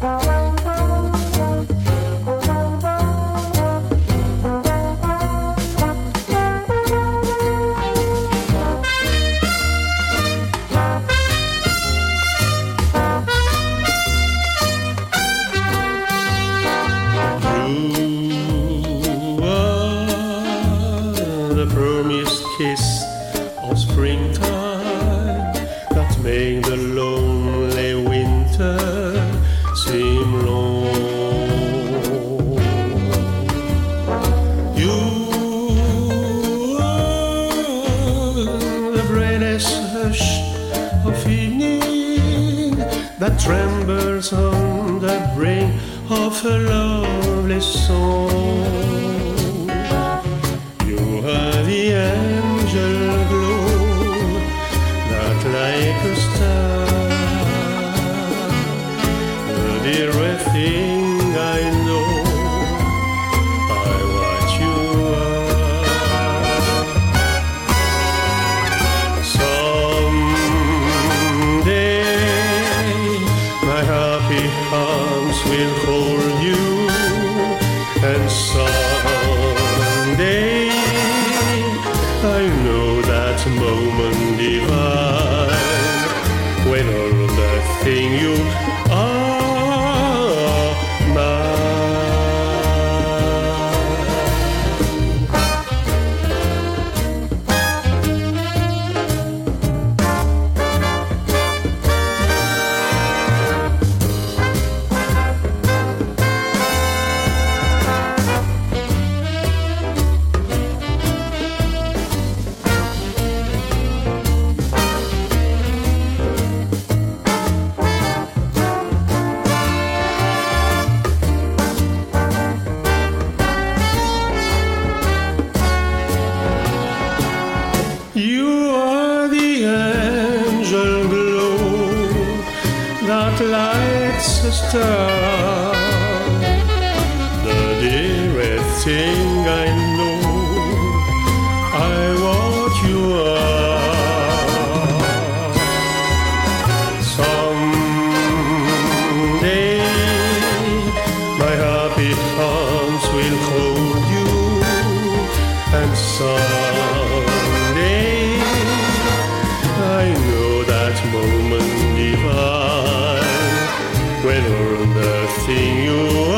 the promised kiss of springtime. seem long. You are the breathless hush of evening that trembles on the brain of a lovely song. thing I know. I what you. Someday my happy arms will hold you, and so. lights astern. The dearest thing I know, I want you are. Someday, my happy arms will hold you and sigh. winner and the thing you